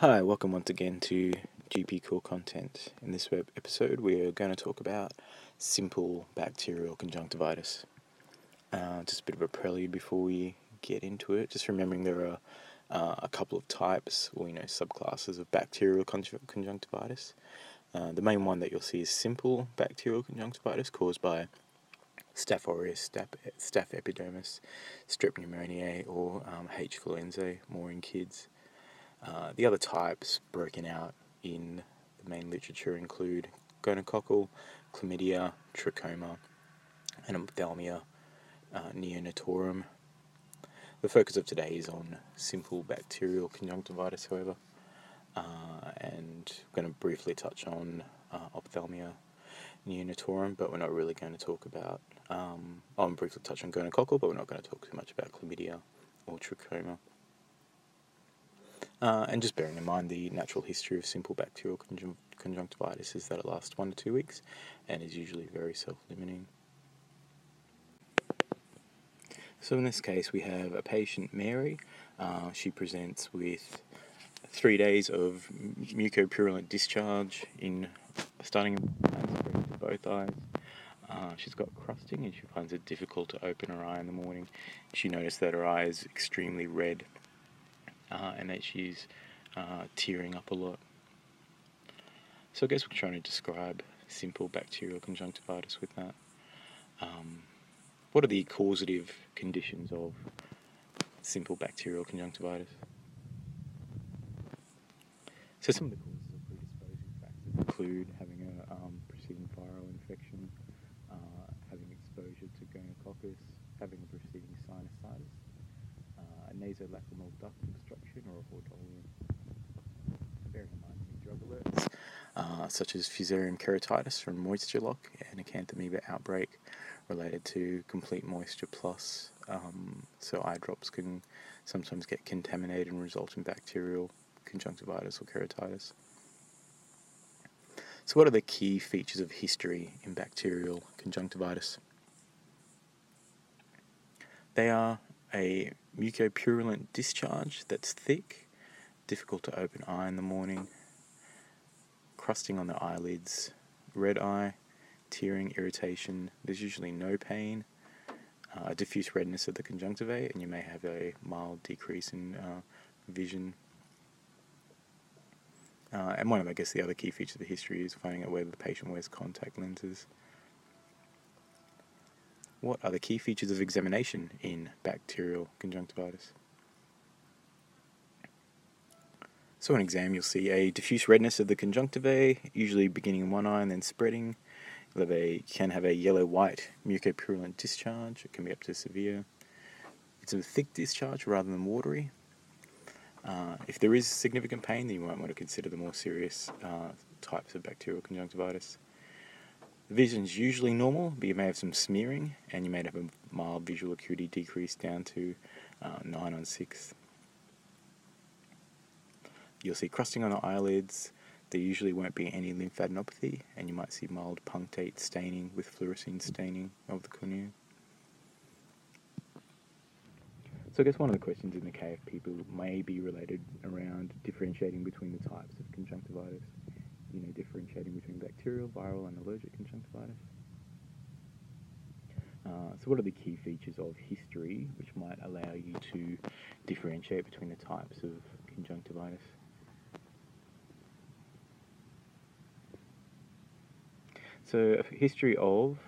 Hi, welcome once again to GP Core Content. In this web episode, we are going to talk about simple bacterial conjunctivitis. Uh, just a bit of a prelude before we get into it. Just remembering there are uh, a couple of types, or you know, subclasses of bacterial conjunctivitis. Uh, the main one that you'll see is simple bacterial conjunctivitis caused by Staph aureus, staph, epidermis, strep pneumoniae, or um, H. influenzae, more in kids. Uh, the other types broken out in the main literature include gonococcal, chlamydia, trachoma, and ophthalmia uh, neonatorum. The focus of today is on simple bacterial conjunctivitis, however, uh, and I'm going to briefly touch on uh, ophthalmia neonatorum, but we're not really going to talk about. Um, I'll briefly touch on gonococcal, but we're not going to talk too much about chlamydia or trachoma. Uh, and just bearing in mind the natural history of simple bacterial conjun- conjunctivitis is that it lasts one to two weeks and is usually very self limiting. So, in this case, we have a patient, Mary. Uh, she presents with three days of mucopurulent discharge in starting in both eyes. Uh, she's got crusting and she finds it difficult to open her eye in the morning. She noticed that her eye is extremely red uh, and that she's uh, tearing up a lot. So I guess we're trying to describe simple bacterial conjunctivitis with that. Um, what are the causative conditions of simple bacterial conjunctivitis? So some of the causes of predisposing factors include having a um, preceding viral infection, uh, having exposure to gonococcus, having a preceding sinusitis, a nasolacrimal duct obstruction or a hordeolum. Bearing in mind some drug alerts, uh, such as fusarium keratitis from MoistureLoc and acanthamoeba outbreak related to Complete MoisturePlus. Um, so eye drops can sometimes get contaminated and result in bacterial conjunctivitis or keratitis. So, what are the key features of history in bacterial conjunctivitis? They are a mucopurulent discharge that's thick, difficult to open eye in the morning, crusting on the eyelids, red eye, tearing, irritation. There's usually no pain, uh, diffuse redness of the conjunctivae, and you may have a mild decrease in uh, vision. Uh, and one of, I guess, the other key features of the history is finding out whether the patient wears contact lenses. What are the key features of examination in bacterial conjunctivitis? So, in exam, you'll see a diffuse redness of the conjunctivae, usually beginning in one eye and then spreading. You'll have a, can have a yellow white mucopurulent discharge, it can be up to severe. It's a thick discharge rather than watery. Uh, if there is significant pain, then you might want to consider the more serious uh, types of bacterial conjunctivitis. The vision is usually normal, but you may have some smearing and you may have a mild visual acuity decrease down to uh, 9 on 6. You'll see crusting on the eyelids. There usually won't be any lymphadenopathy, and you might see mild punctate staining with fluorescein staining of the cornea. So I guess one of the questions in the KF people may be related around differentiating between the types of conjunctivitis you know, differentiating between bacterial, viral, and allergic conjunctivitis. Uh, so, what are the key features of history which might allow you to differentiate between the types of conjunctivitis? So, a history of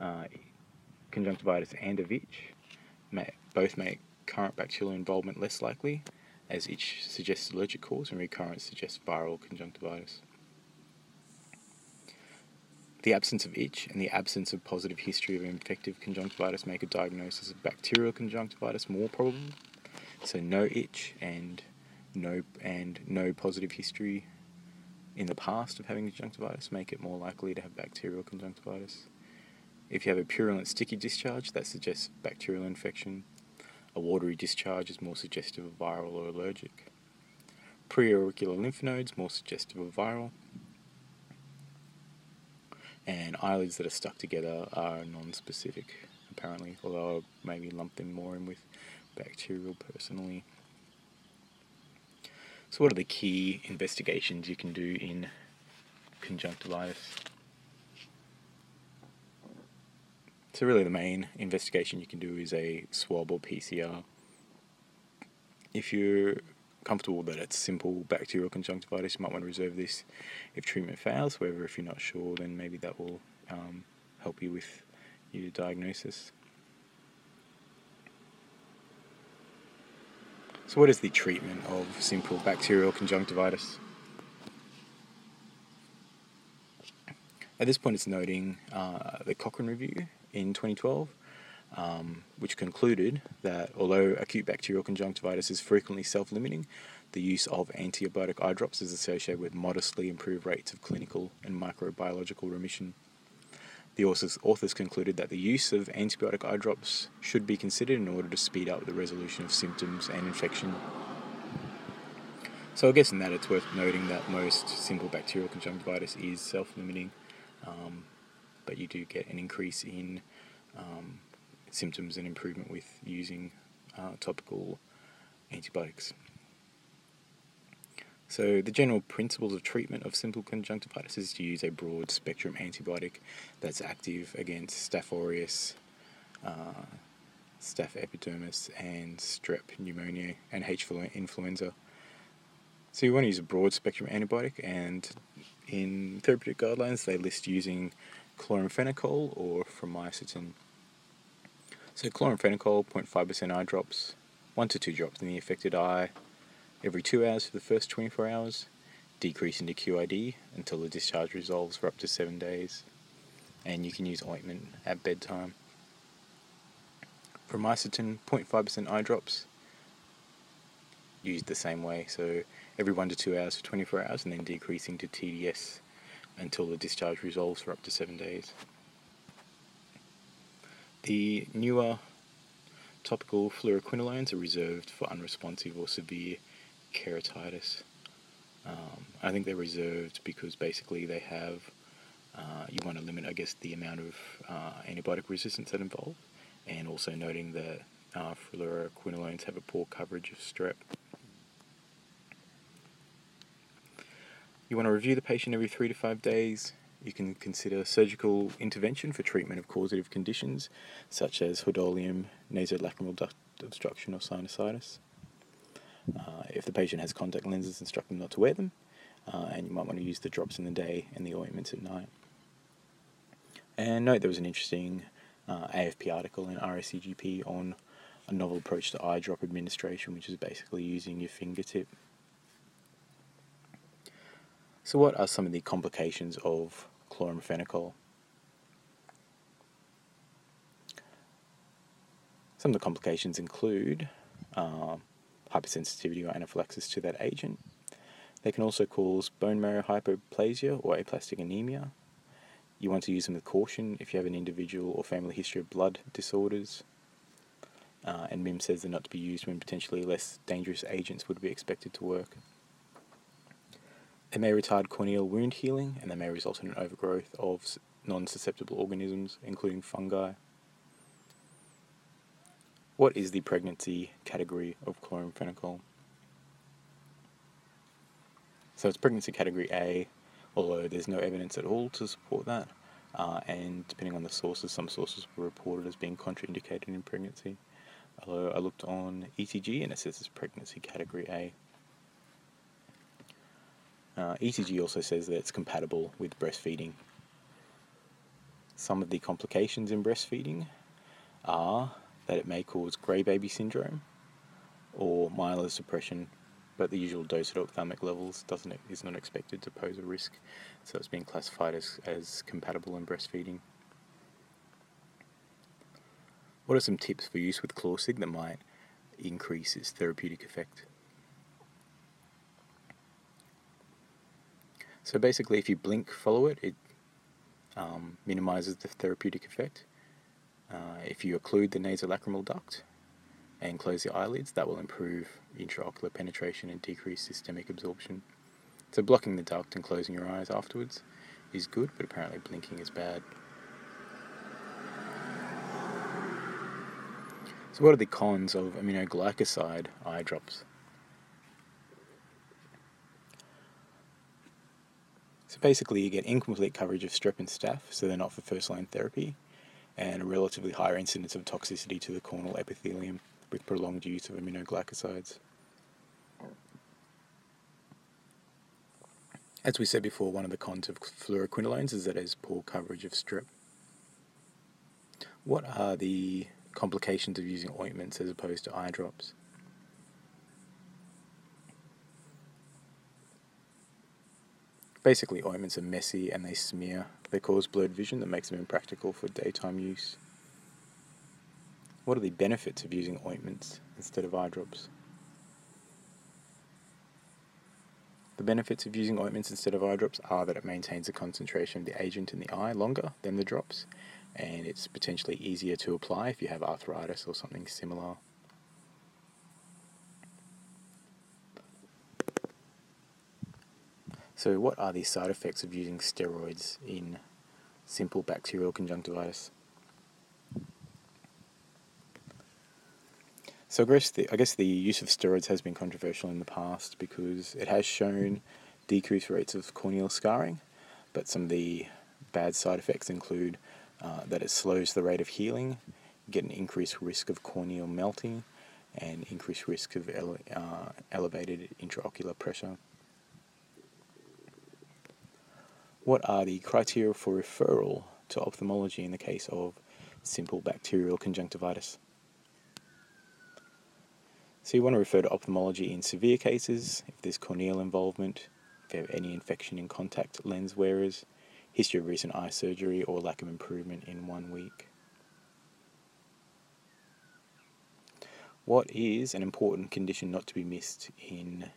uh, conjunctivitis and of itch may, both make current bacterial involvement less likely, as itch suggests allergic cause and recurrence suggests viral conjunctivitis. The absence of itch and the absence of positive history of infective conjunctivitis make a diagnosis of bacterial conjunctivitis more probable. So no itch and no and no positive history in the past of having conjunctivitis make it more likely to have bacterial conjunctivitis. If you have a purulent sticky discharge, that suggests bacterial infection. A watery discharge is more suggestive of viral or allergic. Preauricular lymph nodes more suggestive of viral. And eyelids that are stuck together are non-specific, apparently, although I maybe lump them more in with bacterial personally. So, what are the key investigations you can do in conjunctivitis? So, really, the main investigation you can do is a swab or PCR. If you're comfortable that it's simple bacterial conjunctivitis, you might want to reserve this if treatment fails. However, if you're not sure, then maybe that will um, help you with your diagnosis. So, what is the treatment of simple bacterial conjunctivitis? At this point, it's noting uh, the Cochrane Review in 2012, um, which concluded that although acute bacterial conjunctivitis is frequently self limiting, the use of antibiotic eye drops is associated with modestly improved rates of clinical and microbiological remission. The authors, authors concluded that the use of antibiotic eye drops should be considered in order to speed up the resolution of symptoms and infection. So I guess in that it's worth noting that most simple bacterial conjunctivitis is self-limiting, um, but you do get an increase in um, symptoms and improvement with using uh, topical antibiotics. So, the general principles of treatment of simple conjunctivitis is to use a broad spectrum antibiotic that's active against Staph aureus, uh, Staph epidermidis, and strep pneumonia and H. influenza. So, you want to use a broad spectrum antibiotic, and in therapeutic guidelines, they list using chloramphenicol or framycetin. So, chloramphenicol, 0.5% eye drops, 1 to 2 drops in the affected eye every two hours for the first 24 hours, decrease into QID until the discharge resolves for up to seven days, and you can use ointment at bedtime. Framycetin 0.5% eye drops, used the same way, so every one to two hours for 24 hours, and then decreasing to TDS until the discharge resolves for up to seven days. The newer topical fluoroquinolones are reserved for unresponsive or severe keratitis. Um, I think they're reserved because basically they have, uh, you want to limit, I guess, the amount of uh, antibiotic resistance that involved, and also noting that uh, fluoroquinolones have a poor coverage of strep. You want to review the patient every three to five days. You can consider surgical intervention for treatment of causative conditions such as hordeolum, nasolacrimal duct obstruction, or sinusitis. Uh, if the patient has contact lenses, instruct them not to wear them, uh, and you might want to use the drops in the day and the ointments at night. And note there was an interesting uh, AFP article in RACGP on a novel approach to eye drop administration, which is basically using your fingertip. So, what are some of the complications of chloramphenicol? Some of the complications include uh, hypersensitivity or anaphylaxis to that agent. They can also cause bone marrow hypoplasia or aplastic anemia. You want to use them with caution if you have an individual or family history of blood disorders. Uh, and MIMS says they're not to be used when potentially less dangerous agents would be expected to work. They may retard corneal wound healing and they may result in an overgrowth of non susceptible organisms, including fungi. What is the pregnancy category of chloramphenicol? So it's pregnancy category A, although there's no evidence at all to support that. Uh, and depending on the sources, some sources were reported as being contraindicated in pregnancy. Although I looked on eTG and it says it's pregnancy category A. Uh, eTG also says that it's compatible with breastfeeding. Some of the complications in breastfeeding are that it may cause grey baby syndrome or myelosuppression, but the usual dose at ophthalmic levels doesn't is not expected to pose a risk, so it's being classified as, as compatible in breastfeeding. What are some tips for use with Chlorsig that might increase its therapeutic effect? So basically, if you blink, follow it, it um, minimizes the therapeutic effect. Uh, if you occlude the nasolacrimal duct and close the eyelids, that will improve intraocular penetration and decrease systemic absorption. So blocking the duct and closing your eyes afterwards is good, but apparently blinking is bad. So what are the cons of aminoglycoside eye drops? So basically, you get incomplete coverage of strep and staph, so they're not for first line therapy, and a relatively higher incidence of toxicity to the corneal epithelium with prolonged use of aminoglycosides. As we said before, one of the cons of fluoroquinolones is that it has poor coverage of strep. What are the complications of using ointments as opposed to eye drops? Basically, ointments are messy and they smear. They cause blurred vision that makes them impractical for daytime use. What are the benefits of using ointments instead of eye drops? The benefits of using ointments instead of eye drops are that it maintains the concentration of the agent in the eye longer than the drops, and it's potentially easier to apply if you have arthritis or something similar. So, what are the side effects of using steroids in simple bacterial conjunctivitis? So, I guess, the, I guess the use of steroids has been controversial in the past because it has shown decreased rates of corneal scarring, but some of the bad side effects include uh, that it slows the rate of healing, get an increased risk of corneal melting, and increased risk of ele- uh, elevated intraocular pressure. What are the criteria for referral to ophthalmology in the case of simple bacterial conjunctivitis? So you want to refer to ophthalmology in severe cases, if there's corneal involvement, if have any infection in contact lens wearers, history of recent eye surgery, or lack of improvement in one week. What is an important condition not to be missed in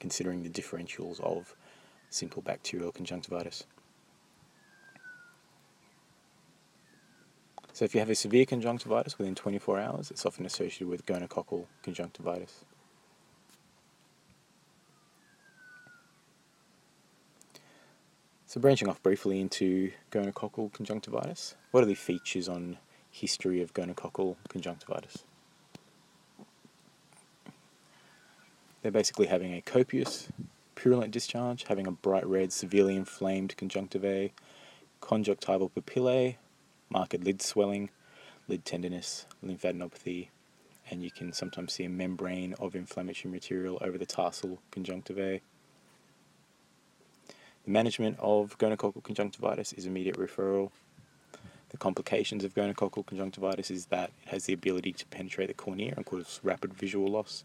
considering the differentials of simple bacterial conjunctivitis. So if you have a severe conjunctivitis within 24 hours, it's often associated with gonococcal conjunctivitis. So branching off briefly into gonococcal conjunctivitis, what are the features on history of gonococcal conjunctivitis? They're basically having a copious purulent discharge, having a bright red, severely inflamed conjunctiva, conjunctival papillae, marked lid swelling, lid tenderness, lymphadenopathy, and you can sometimes see a membrane of inflammatory material over the tarsal conjunctivae. The management of gonococcal conjunctivitis is immediate referral. The complications of gonococcal conjunctivitis is that it has the ability to penetrate the cornea and cause rapid visual loss.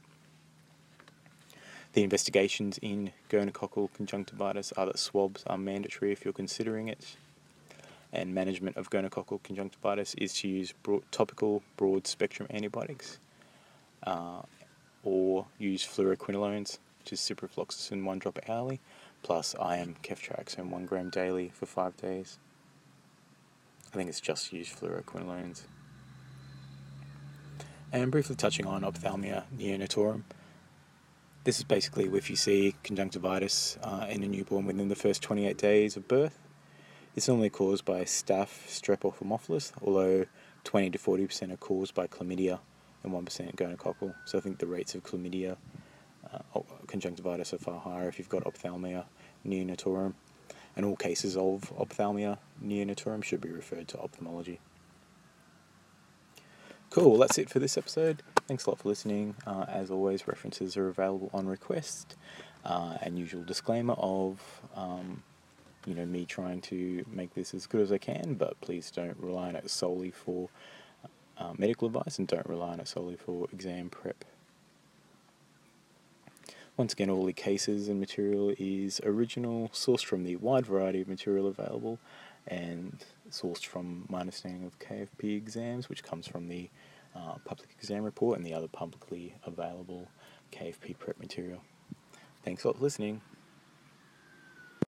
The investigations in gonococcal conjunctivitis are that swabs are mandatory if you're considering it. And management of gonococcal conjunctivitis is to use broad, topical broad spectrum antibiotics uh, or use fluoroquinolones, which is ciprofloxacin one drop hourly, plus IM ceftriaxone one gram daily for five days. I think it's just use fluoroquinolones. And briefly touching on ophthalmia neonatorum. This is basically if you see conjunctivitis uh, in a newborn within the first 28 days of birth. It's normally caused by staph, strep, or Haemophilus, although 20 to 40% are caused by chlamydia and 1% gonococcal. So I think the rates of chlamydia uh, conjunctivitis are far higher if you've got ophthalmia neonatorum. And all cases of ophthalmia neonatorum should be referred to ophthalmology. Cool, that's it for this episode. Thanks a lot for listening. Uh, as always, references are available on request. Uh, and usual disclaimer of, um, you know, me trying to make this as good as I can, but please don't rely on it solely for uh, medical advice and don't rely on it solely for exam prep. Once again, all the cases and material is original, sourced from the wide variety of material available, and sourced from my understanding of KFP exams, which comes from the uh, public exam report and the other publicly available KFP prep material. Thanks a lot for listening.